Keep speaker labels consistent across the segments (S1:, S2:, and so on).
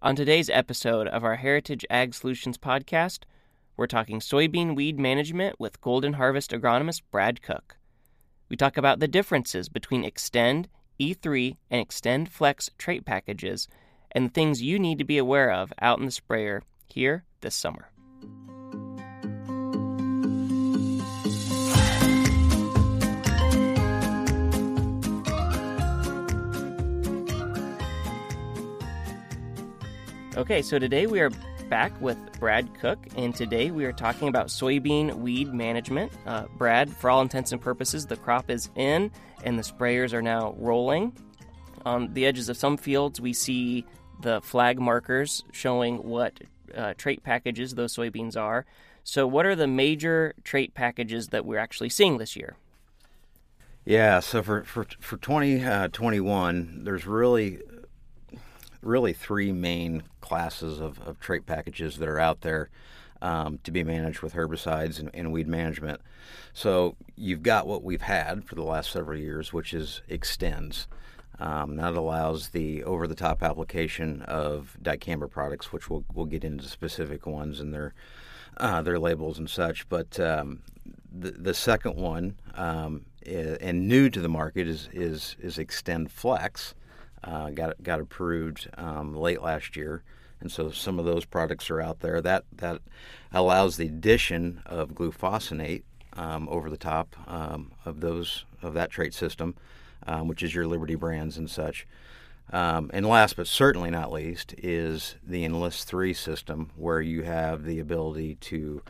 S1: On today's episode of our Heritage Ag Solutions podcast, we're talking soybean weed management with Golden Harvest agronomist Brad Cook. We talk about the differences between Xtend, E3, and Xtend Flex trait packages and the things you need to be aware of out in the sprayer here this summer. Okay, so today we are back with Brad Cook, and today we are talking about soybean weed management. Uh, Brad, for all intents and purposes, the crop is in and the sprayers are now rolling. On the edges of some fields, we see the flag markers showing what uh, trait packages those soybeans are. So, what are the major trait packages that we're actually seeing this year?
S2: Yeah, so for for for 2021, uh, there's really really three main classes of, of trait packages that are out there um, to be managed with herbicides and, and, weed management. So you've got what we've had for the last several years, which is Xtends. Um, that allows the over-the-top application of dicamba products, which we'll, we'll get into specific ones and their uh, their labels and such. But um, the, the second one, um, and new to the market, is is, is Xtend Flex, uh, got got approved um, late last year, and so some of those products are out there. That that allows the addition of glufosinate um, over the top um, of those of that trait system, um, which is your Liberty brands and such. Um, and last but certainly not least is the Enlist 3 system, where you have the ability to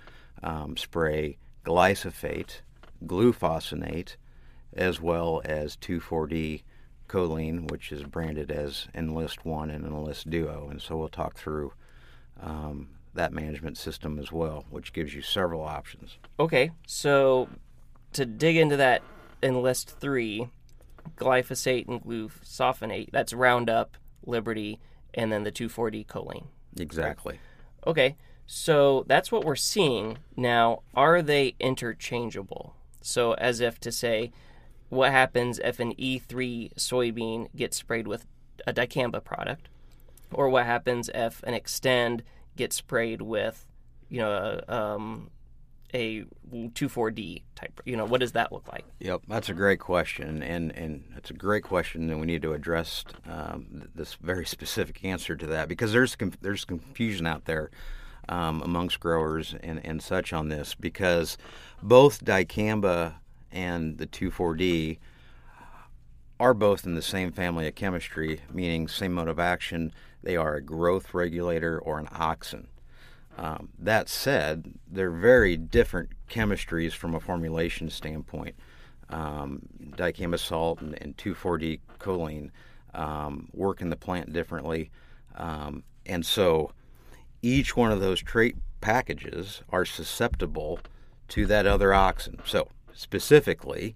S2: um, spray glyphosate, glufosinate, as well as 2,4-D choline, which is branded as Enlist One and Enlist Duo, and so we'll talk through um, that management system as well, which gives you several options.
S1: Okay, so to dig into that Enlist Three, glyphosate and glufosinate, that's Roundup, Liberty, and then the 2,4-D choline.
S2: Exactly.
S1: Okay, so that's what we're seeing now. Are they interchangeable? So as if to say what happens if an E3 soybean gets sprayed with a dicamba product, or what happens if an Xtend gets sprayed with, you know, um, a 2,4-D type. You know, what does that look like?
S2: Yep, that's a great question, and and it's a great question, and we need to address um, this very specific answer to that because there's there's confusion out there. Um, amongst growers and, and such on this because both dicamba and the 2,4-D are both in the same family of chemistry, meaning same mode of action. They are a growth regulator or an auxin. Um, that said, they're very different chemistries from a formulation standpoint. Um, dicamba salt and, and 2,4-D choline um, work in the plant differently. Um, and so each one of those trait packages are susceptible to that other auxin. So specifically,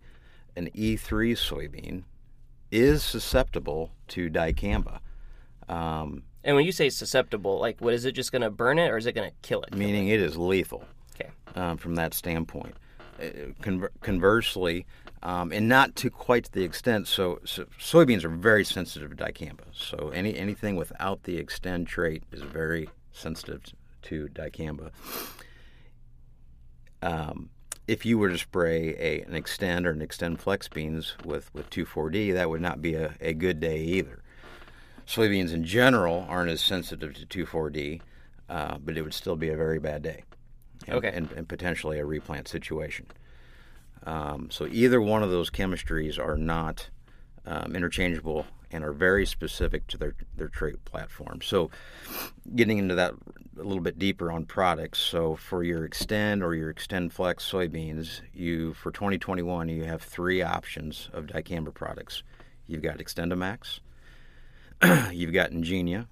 S2: an E3 soybean is susceptible to dicamba.
S1: Um, and when you say susceptible, like what is it just going to burn it or is it going to kill it?
S2: Meaning it is lethal.
S1: Okay.
S2: Um, from that standpoint. Uh, Con- conversely, um, and not to quite the extent. So, so, soybeans are very sensitive to dicamba. So any anything without the Xtend trait is very sensitive to dicamba. Um, if you were to spray a, an Xtend or an Xtend Flex beans with, with 2,4-D, that would not be a, a good day either. Soybeans in general aren't as sensitive to 2,4-D, uh, but it would still be a very bad day. And,
S1: okay.
S2: And, and potentially a replant situation. Um, so either one of those chemistries are not um, interchangeable and are very specific to their, their trait platform. So, getting into that a little bit deeper on products. So, for your Xtend or your Xtend Flex soybeans, you for 2021 you have three options of dicamba products. You've got XtendiMax, you've got Engenia,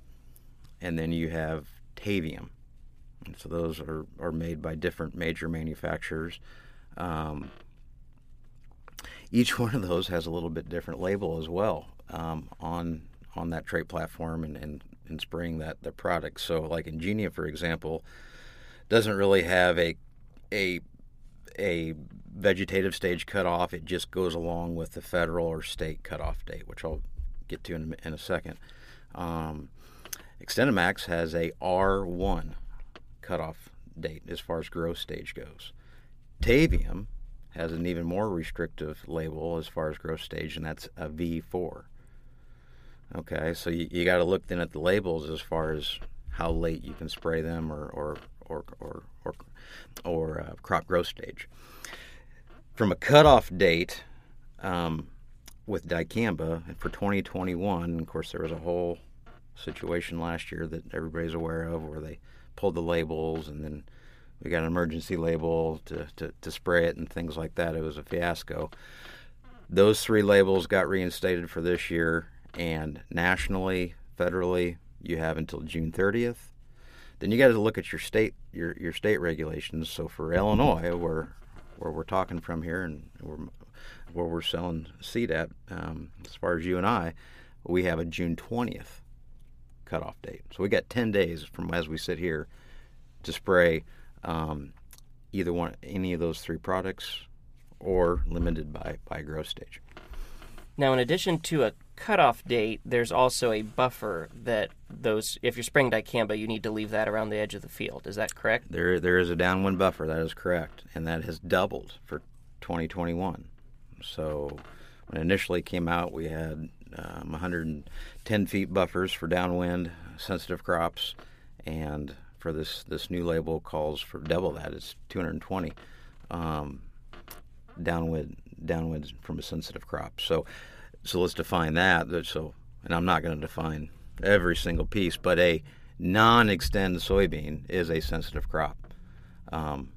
S2: and then you have Tavium. And so those are, are made by different major manufacturers. Um, each one of those has a little bit different label as well um, on on that trait platform and, and, and spraying that the product. So, like Engenia, for example, doesn't really have a a a vegetative stage cutoff. It just goes along with the federal or state cutoff date, which I'll get to in, in a second. Um, XtendiMax has a R1 cutoff date as far as growth stage goes. Tavium has an even more restrictive label as far as growth stage, and that's a V4. Okay, so you, you got to look then at the labels as far as how late you can spray them or or or or or, or uh, crop growth stage. From a cutoff date um, with dicamba for 2021, of course, there was a whole situation last year that everybody's aware of where they pulled the labels and then we got an emergency label to, to, to spray it and things like that. It was a fiasco. Those three labels got reinstated for this year, and nationally, federally, you have until June 30th. Then you got to look at your state your your state regulations. So for Illinois, where where we're talking from here, and where where we're selling seed at, um, as far as you and I, we have a June 20th cutoff date. So we got 10 days from as we sit here to spray um, either one, any of those three products, or limited by by growth stage.
S1: Now, in addition to a cutoff date, there's also a buffer that those. If you're spraying dicamba, you need to leave that around the edge of the field. Is that correct?
S2: There, there is a downwind buffer. That is correct, and that has doubled for 2021. So, when it initially came out, we had um, 110 feet buffers for downwind sensitive crops, and for this this new label calls for double that. It's 220 um, downwind downwind from a sensitive crop. So so let's define that. So and I'm not going to define every single piece, but a non-Xtend soybean is a sensitive crop um,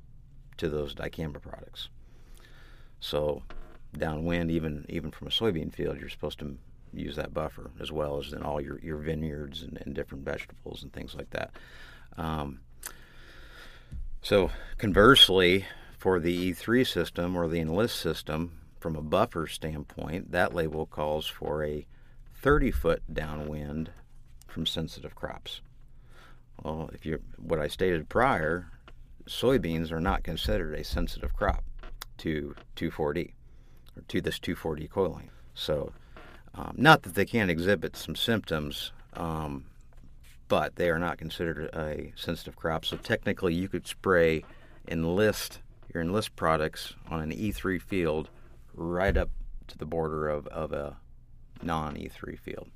S2: to those dicamba products. So downwind, even even from a soybean field, you're supposed to use that buffer as well as in all your, your vineyards and, and different vegetables and things like that. Um, so, conversely, for the E3 system or the Enlist system, from a buffer standpoint, that label calls for a 30 foot downwind from sensitive crops. Well, if you what I stated prior, soybeans are not considered a sensitive crop to 2,4-D or to this 2,4-D choline. So, um, not that they can't exhibit some symptoms, um, but they are not considered a sensitive crop. So technically, you could spray enlist your enlist products on an E3 field right up to the border of, of a non E3 field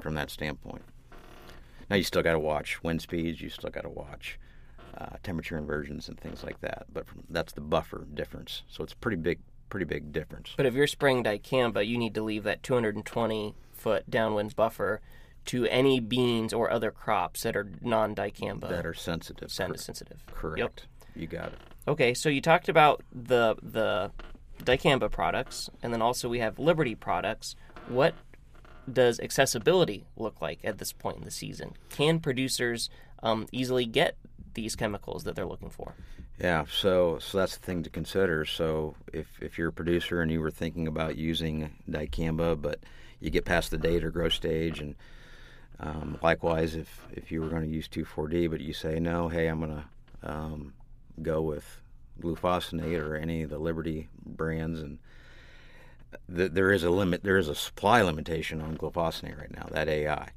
S2: from that standpoint. Now you still got to watch wind speeds. You still got to watch uh, temperature inversions and things like that. But from, that's the buffer difference. So it's pretty big, pretty big difference.
S1: But if you're spraying dicamba, you need to leave that 220 foot downwind buffer to any beans or other crops that are non dicamba
S2: that are sensitive.
S1: Sen- sensitive.
S2: Correct. Yep. You got it.
S1: Okay, so you talked about the the dicamba products, and then also we have Liberty products. What does accessibility look like at this point in the season? Can producers um, easily get these chemicals that they're looking for?
S2: Yeah, so so that's the thing to consider. So if if you're a producer and you were thinking about using dicamba, but you get past the date or growth stage and um, likewise, if, if you were going to use 2,4-D, but you say, no, hey, I'm going to um, go with glufosinate or any of the Liberty brands, and th- there is a limit, there is a supply limitation on glufosinate right now, that AI.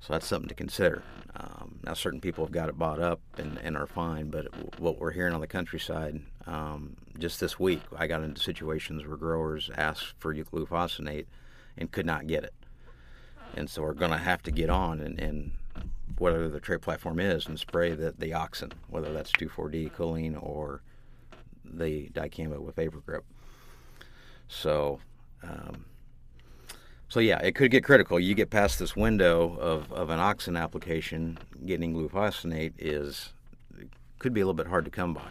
S2: So that's something to consider. Um, now, certain people have got it bought up and, and are fine, but what we're hearing on the countryside, um, just this week, I got into situations where growers asked for glufosinate and could not get it and so we're going to have to get on and, and whatever the trait platform is and spray the, the auxin, whether that's 2,4-D choline or the dicamba with VaporGrip. So, um, so yeah, it could get critical. You get past this window of, of an auxin application, getting glufosinate is could be a little bit hard to come by.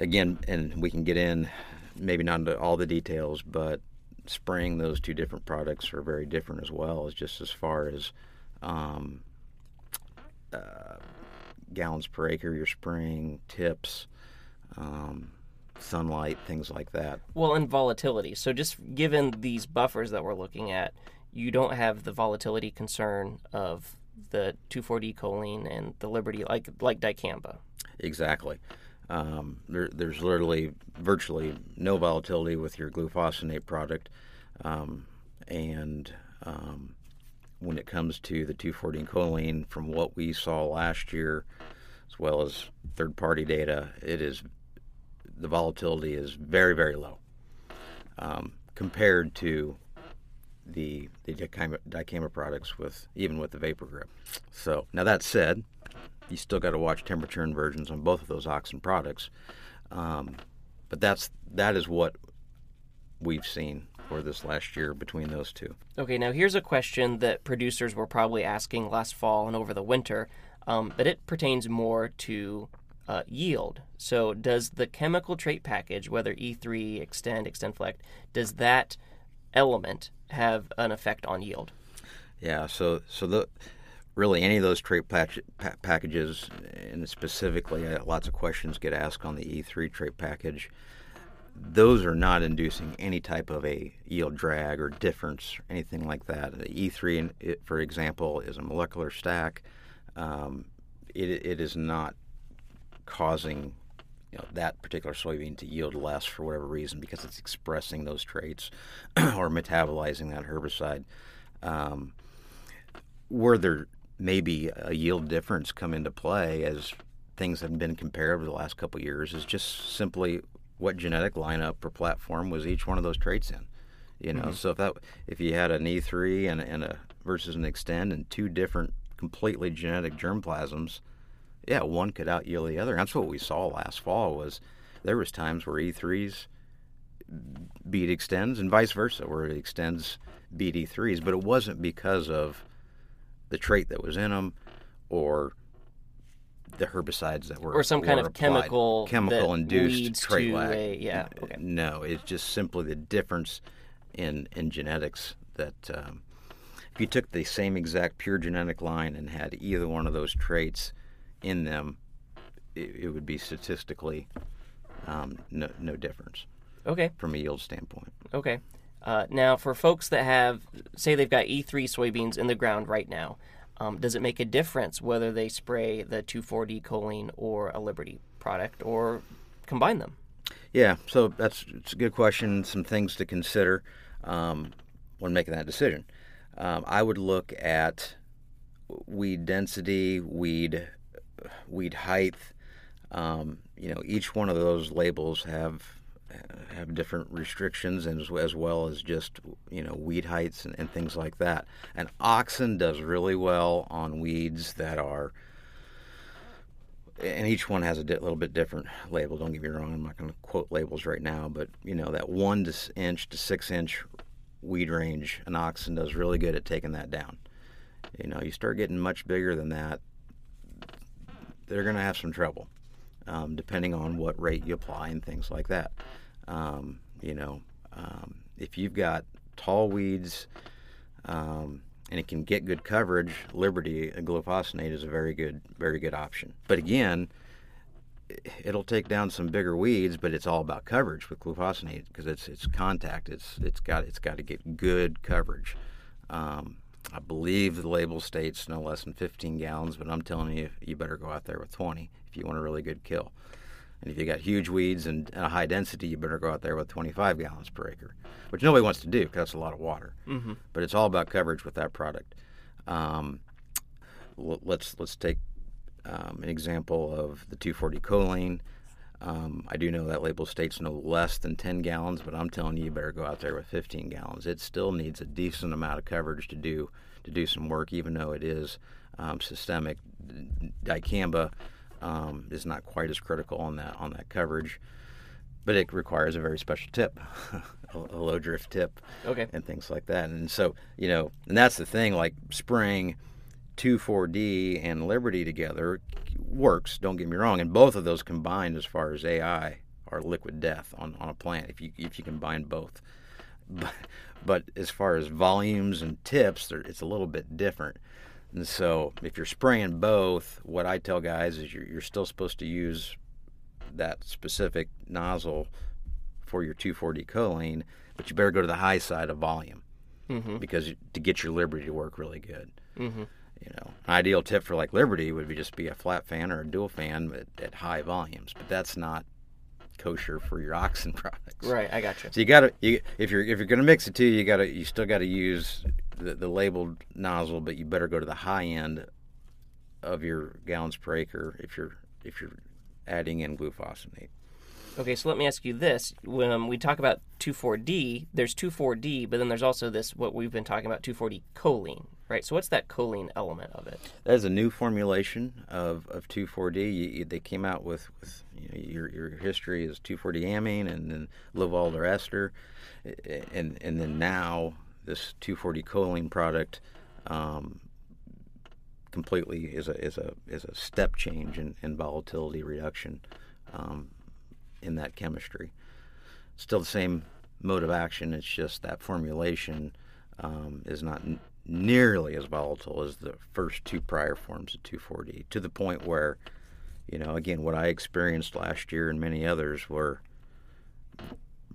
S2: Again, and we can get in maybe not into all the details, but spraying those two different products are very different as well as just as far as um, uh, gallons per acre you're spraying, tips, um, sunlight, things like that.
S1: Well, and volatility. So just given these buffers that we're looking at, you don't have the volatility concern of the 2,4-D choline and the Liberty like like dicamba.
S2: Exactly. Um, there, there's literally virtually no volatility with your glufosinate product, um, and um, when it comes to the 2,4-D choline, from what we saw last year, as well as third-party data, it is the volatility is very very low um, compared to the the dicamba, dicamba products with even with the VaporGrip. So now that said, you still got to watch temperature inversions on both of those auxin products. Um, but that's that is what we've seen for this last year between those two.
S1: Okay, now here's a question that producers were probably asking last fall and over the winter, um, but it pertains more to uh, yield. So, does the chemical trait package, whether E3, Xtend, XtendFlex, does that element have an effect on yield?
S2: Yeah. So, so the really any of those trait patch, pa- packages, and specifically, uh, lots of questions get asked on the E3 trait package. Those are not inducing any type of a yield drag or difference or anything like that. The E3, it, for example, is a molecular stack. Um, it, it is not causing you know, that particular soybean to yield less for whatever reason because it's expressing those traits or metabolizing that herbicide. Um, where there may be a yield difference come into play as things have been compared over the last couple years is just simply what genetic lineup or platform was each one of those traits in. You know, mm-hmm. so if that if you had an E3 and, and a versus an Xtend and two different completely genetic germplasms, yeah, one could out yield the other. That's what we saw last fall. Was there was times where E3s beat Xtends and vice versa, where it Xtends beat E3s, but it wasn't because of the trait that was in them or the herbicides that were
S1: or some kind of
S2: applied.
S1: chemical
S2: chemical induced trait
S1: lag. A, yeah, okay.
S2: No, it's just simply the difference in in genetics that. Um, if you took the same exact pure genetic line and had either one of those traits in them, it, it would be statistically um, no, no difference.
S1: Okay.
S2: From a yield standpoint.
S1: Okay. Uh, now, for folks that have, say, they've got E3 soybeans in the ground right now, um, does it make a difference whether they spray the 2,4-D choline or a Liberty product or combine them?
S2: Yeah, so that's it's a good question. Some things to consider um, when making that decision. Um, I would look at weed density, weed weed height. Um, you know, each one of those labels have have different restrictions as, as well as just you know weed heights and, and things like that. And auxin does really well on weeds that are and each one has a di- little bit different label. Don't get me wrong; I'm not going to quote labels right now, but you know that one to inch to six inch weed range, an auxin does really good at taking that down. You know, you start getting much bigger than that, they're going to have some trouble, um, depending on what rate you apply and things like that. Um, you know, um, if you've got tall weeds um, and it can get good coverage, Liberty glufosinate is a very good, very good option. But again, it'll take down some bigger weeds, but it's all about coverage with glufosinate because it's it's contact. It's it's got it's got to get good coverage. Um, I believe the label states no less than 15 gallons, but I'm telling you, you better go out there with 20 if you want a really good kill. And if you got huge weeds and, a high density, you better go out there with 25 gallons per acre, which nobody wants to do because that's a lot of water. Mm-hmm. But it's all about coverage with that product. Um, let's let's take um, an example of the 2,4-D choline. Um, I do know that label states no less than 10 gallons, but I'm telling you, you better go out there with 15 gallons. It still needs a decent amount of coverage to do to do some work, even though it is um, systemic. Dicamba um, is not quite as critical on that on that coverage, but it requires a very special tip, a, a low drift tip,
S1: okay.
S2: and things like that. And so, you know, and that's the thing, like spring, two four D and Liberty together works. Don't get me wrong, and both of those combined, as far as AI, are liquid death on, on a plant if you if you combine both. But, but as far as volumes and tips, it's a little bit different. And so, if you're spraying both, what I tell guys is you're, you're still supposed to use that specific nozzle for your 2,4-D choline, but you better go to the high side of volume mm-hmm. because to get your Liberty to work really good. Mm-hmm. You know, an ideal tip for like Liberty would be just be a flat fan or a dual fan at, at high volumes, but that's not kosher for your auxin products.
S1: Right, I got you.
S2: So you got to you, if you're if you're going to mix the two, you got to you still got to use the, the labeled nozzle, but you better go to the high end of your gallons per acre if you're if you're adding in glufosinate.
S1: Okay, so let me ask you this: when um, we talk about 2,4-D, there's 2,4-D, but then there's also this what we've been talking about 2,4-D choline, right? So what's that choline element of it?
S2: That is a new formulation of, of 2,4-D. You, they came out with, with you know, your your history is 2,4-D amine and then Livalder ester, and and then now this 2,4-D choline product. Um, completely is a is a is a step change in, in volatility reduction um, in that chemistry. Still the same mode of action. It's just that formulation um, is not n- nearly as volatile as the first two prior forms of 2,4-D. To the point where, you know, again, what I experienced last year and many others were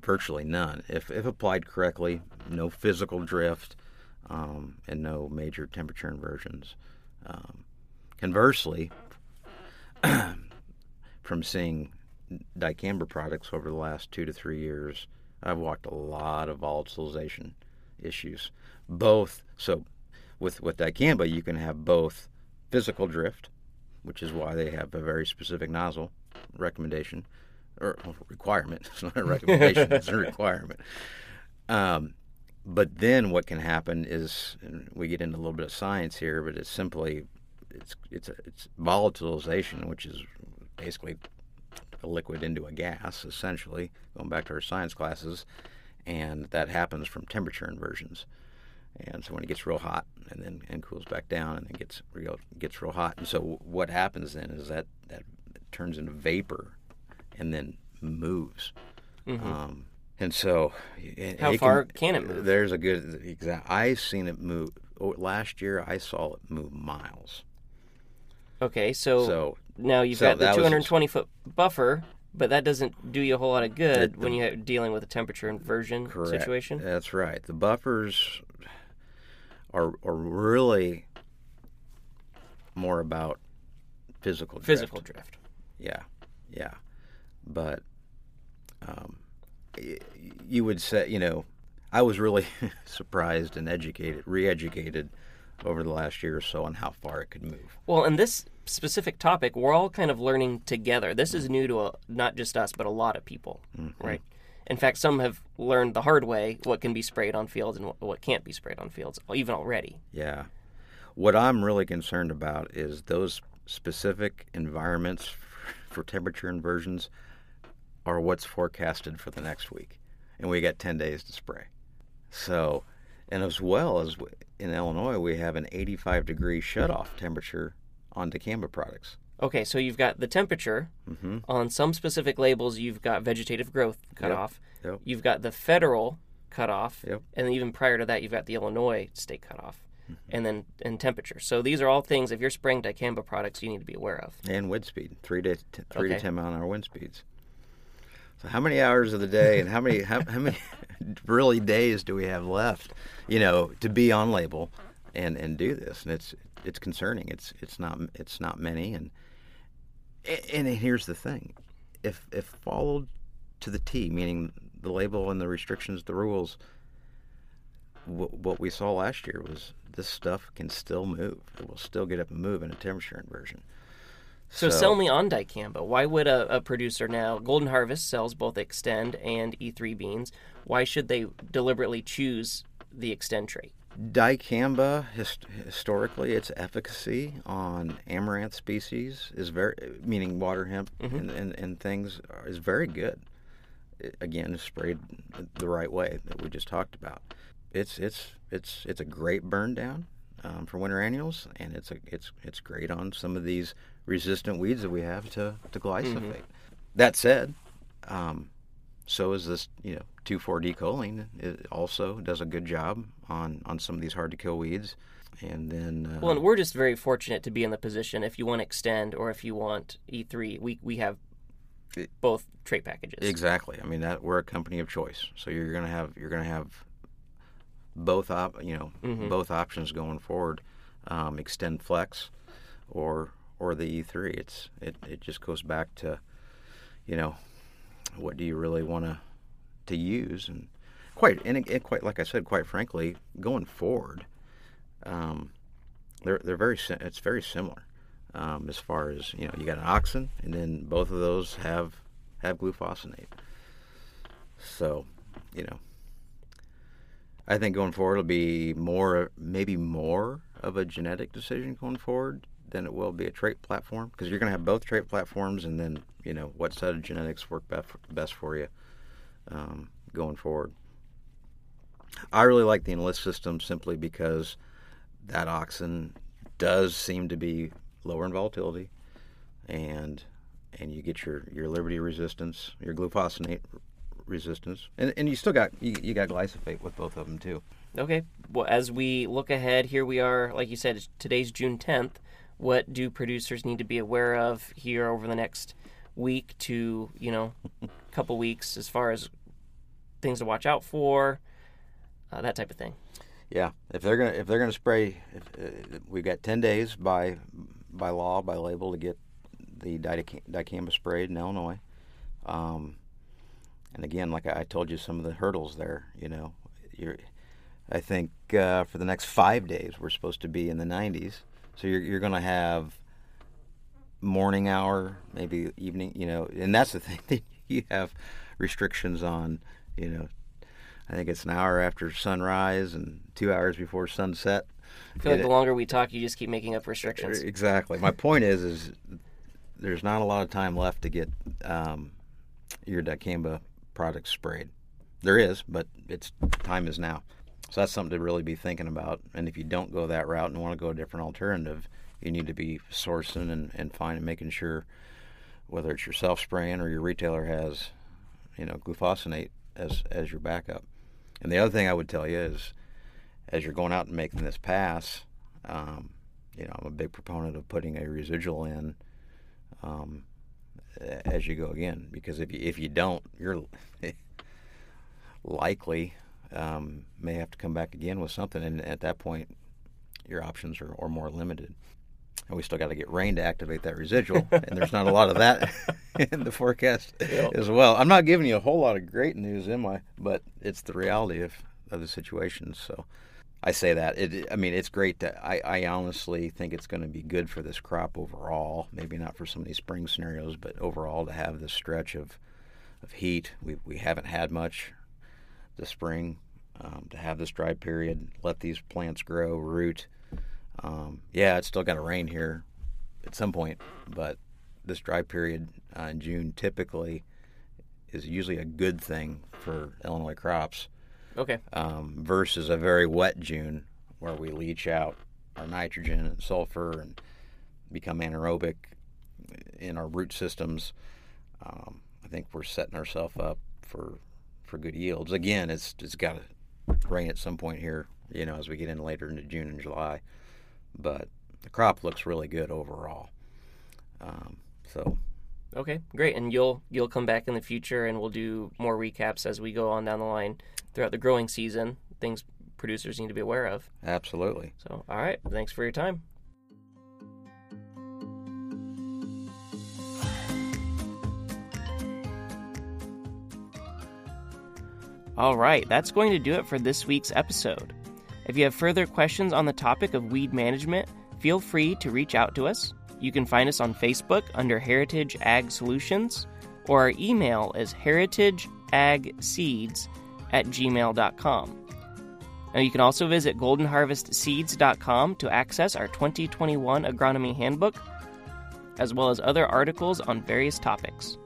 S2: virtually none. If if applied correctly, no physical drift, um, and no major temperature inversions. Um, conversely, from seeing dicamba products over the last two to three years, I've walked a lot of volatilization issues. Both so with with dicamba, you can have both physical drift, which is why they have a very specific nozzle recommendation or requirement. It's not a recommendation; it's a requirement. Um, but then what can happen is, and we get into a little bit of science here, but it's simply it's it's a, it's volatilization, which is basically a liquid into a gas, essentially, going back to our science classes, and that happens from temperature inversions. And so when it gets real hot and then and cools back down and then gets real gets real hot, and so what happens then is that that turns into vapor and then moves. Mm-hmm. Um, and so,
S1: how it far can, can, it move?
S2: There's a good exact. I've seen it move oh, last year. I saw it move miles.
S1: Okay, so, so now you've so got the 220 was, foot buffer, but that doesn't do you a whole lot of good the, when you're dealing with a temperature inversion correct. situation.
S2: That's right. The buffers are are really more about physical drift.
S1: physical drift.
S2: Yeah, yeah, but um, you would say, you know, I was really surprised and educated, re-educated over the last year or so on how far it could move.
S1: Well, in this specific topic, we're all kind of learning together. This is new to a, not just us, but a lot of people, mm-hmm. right? In fact, some have learned the hard way what can be sprayed on fields and what can't be sprayed on fields, even already.
S2: Yeah. What I'm really concerned about is those specific environments for temperature inversions are what's forecasted for the next week. And we got 10 days to spray. So, and as well as in Illinois, we have an 85 degree shutoff temperature on dicamba products.
S1: Okay, so you've got the temperature. Mm-hmm. On some specific labels, you've got vegetative growth cutoff. Yep. Yep. You've got the federal cutoff. Yep. And even prior to that, you've got the Illinois state cutoff. Mm-hmm. And then and temperature. So these are all things. If you're spraying dicamba products, you need to be aware of.
S2: And wind speed, three to t- three okay. to ten mile an hour wind speeds. So how many hours of the day and how many how, how many really days do we have left? You know, to be on label and and do this, and it's it's concerning. It's it's not it's not many, and and here's the thing, if if followed to the T, meaning the label and the restrictions, the rules, what, what we saw last year was this stuff can still move. It will still get up and move in a temperature inversion.
S1: So, so, sell me on dicamba. Why would a, a, producer now? Golden Harvest sells both Xtend and E3 beans. Why should they deliberately choose the Xtend trait?
S2: Dicamba, hist- historically, its efficacy on amaranth species is very, meaning water hemp mm-hmm. and, and, and, things, is very good. It, again, sprayed the right way that we just talked about. It's it's it's it's a great burn down um, for winter annuals, and it's a it's it's great on some of these resistant weeds that we have to to glyphosate. Mm-hmm. That said, um, so is this you know 2,4-D choline. It also does a good job on on some of these hard to kill weeds. And then uh,
S1: well, and we're just very fortunate to be in the position. If you want to Xtend or if you want E3, we we have both trait packages.
S2: Exactly. I mean that we're a company of choice, so you're gonna have you're gonna have both op you know mm-hmm. both options going forward. Um, Xtend flex or or the E3. It's it, it just goes back to, you know, what do you really want to to use and quite and it, quite like I said, quite frankly, going forward, um, they're they're very it's very similar um, as far as you know. You got an auxin, and then both of those have have glufosinate. So, you know, I think going forward it'll be more, maybe more of a genetic decision going forward than it will be a trait platform because you're going to have both trait platforms, and then you know what set of genetics work best for you um, going forward. I really like the enlist system simply because that auxin does seem to be lower in volatility, and and you get your, your Liberty resistance, your glufosinate resistance, and, and you still got you, you got glyphosate with both of them too.
S1: Okay. Well, as we look ahead, here we are. Like you said, today's June 10th. What do producers need to be aware of here over the next week to you know, couple weeks as far as things to watch out for, uh, that type of thing?
S2: Yeah, if they're gonna if they're gonna spray, if, uh, we've got ten days by by law by label to get the dicamba sprayed in Illinois. Um, and again, like I told you, some of the hurdles there. You know, you're, I think uh, for the next five days we're supposed to be in the 90s. So you're you're going to have morning hour, maybe evening. You know, and that's the thing. That you have restrictions on. You know, I think it's an hour after sunrise and two hours before sunset.
S1: I feel like the longer we talk, you just keep making up restrictions.
S2: Exactly. My point is, is there's not a lot of time left to get um, your dicamba product sprayed. There is, but it's time is now. So that's something to really be thinking about. And if you don't go that route and want to go a different alternative, you need to be sourcing and, and finding, making sure whether it's yourself spraying or your retailer has, you know, glufosinate as as your backup. And the other thing I would tell you is, as you're going out and making this pass, um, you know, I'm a big proponent of putting a residual in um, as you go again. Because if you if you don't, you're likely um, may have to come back again with something, and at that point, your options are, are more limited. And we still got to get rain to activate that residual, and there's not a lot of that in the forecast as well. I'm not giving you a whole lot of great news, am I? But it's the reality of, of the situation. So I say that. It, I mean, it's great. To, I, I honestly think it's going to be good for this crop overall. Maybe not for some of these spring scenarios, but overall to have this stretch of of heat. We we haven't had much this spring. Um, to have this dry period, let these plants grow, root. Um, yeah, it's still got to rain here at some point, but this dry period uh, in June typically is usually a good thing for Illinois crops.
S1: Okay.
S2: Um, versus a very wet June where we leach out our nitrogen and sulfur and become anaerobic in our root systems. Um, I think we're setting ourselves up for for good yields. Again, it's it's got to rain at some point here, you know, as we get in later into June and July. But the crop looks really good overall. Um, so
S1: Okay, great. And you'll you'll come back in the future, and we'll do more recaps as we go on down the line throughout the growing season. Things producers need to be aware of.
S2: Absolutely.
S1: So, all right. Thanks for your time. All right, that's going to do it for this week's episode. If you have further questions on the topic of weed management, feel free to reach out to us. You can find us on Facebook under Heritage Ag Solutions, or our email is heritageagseeds at gmail.com. Now, you can also visit goldenharvestseeds.com to access our 2021 agronomy handbook, as well as other articles on various topics.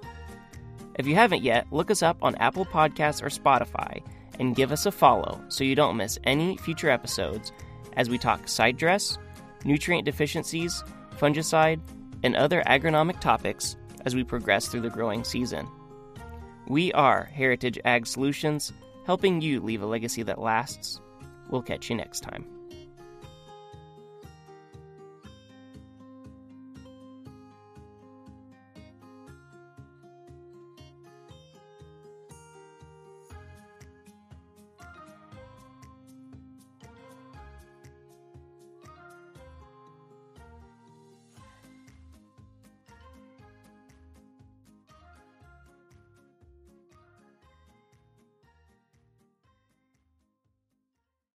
S1: If you haven't yet, look us up on Apple Podcasts or Spotify and give us a follow so you don't miss any future episodes as we talk side dress, nutrient deficiencies, fungicide, and other agronomic topics as we progress through the growing season. We are Heritage Ag Solutions, helping you leave a legacy that lasts. We'll catch you next time.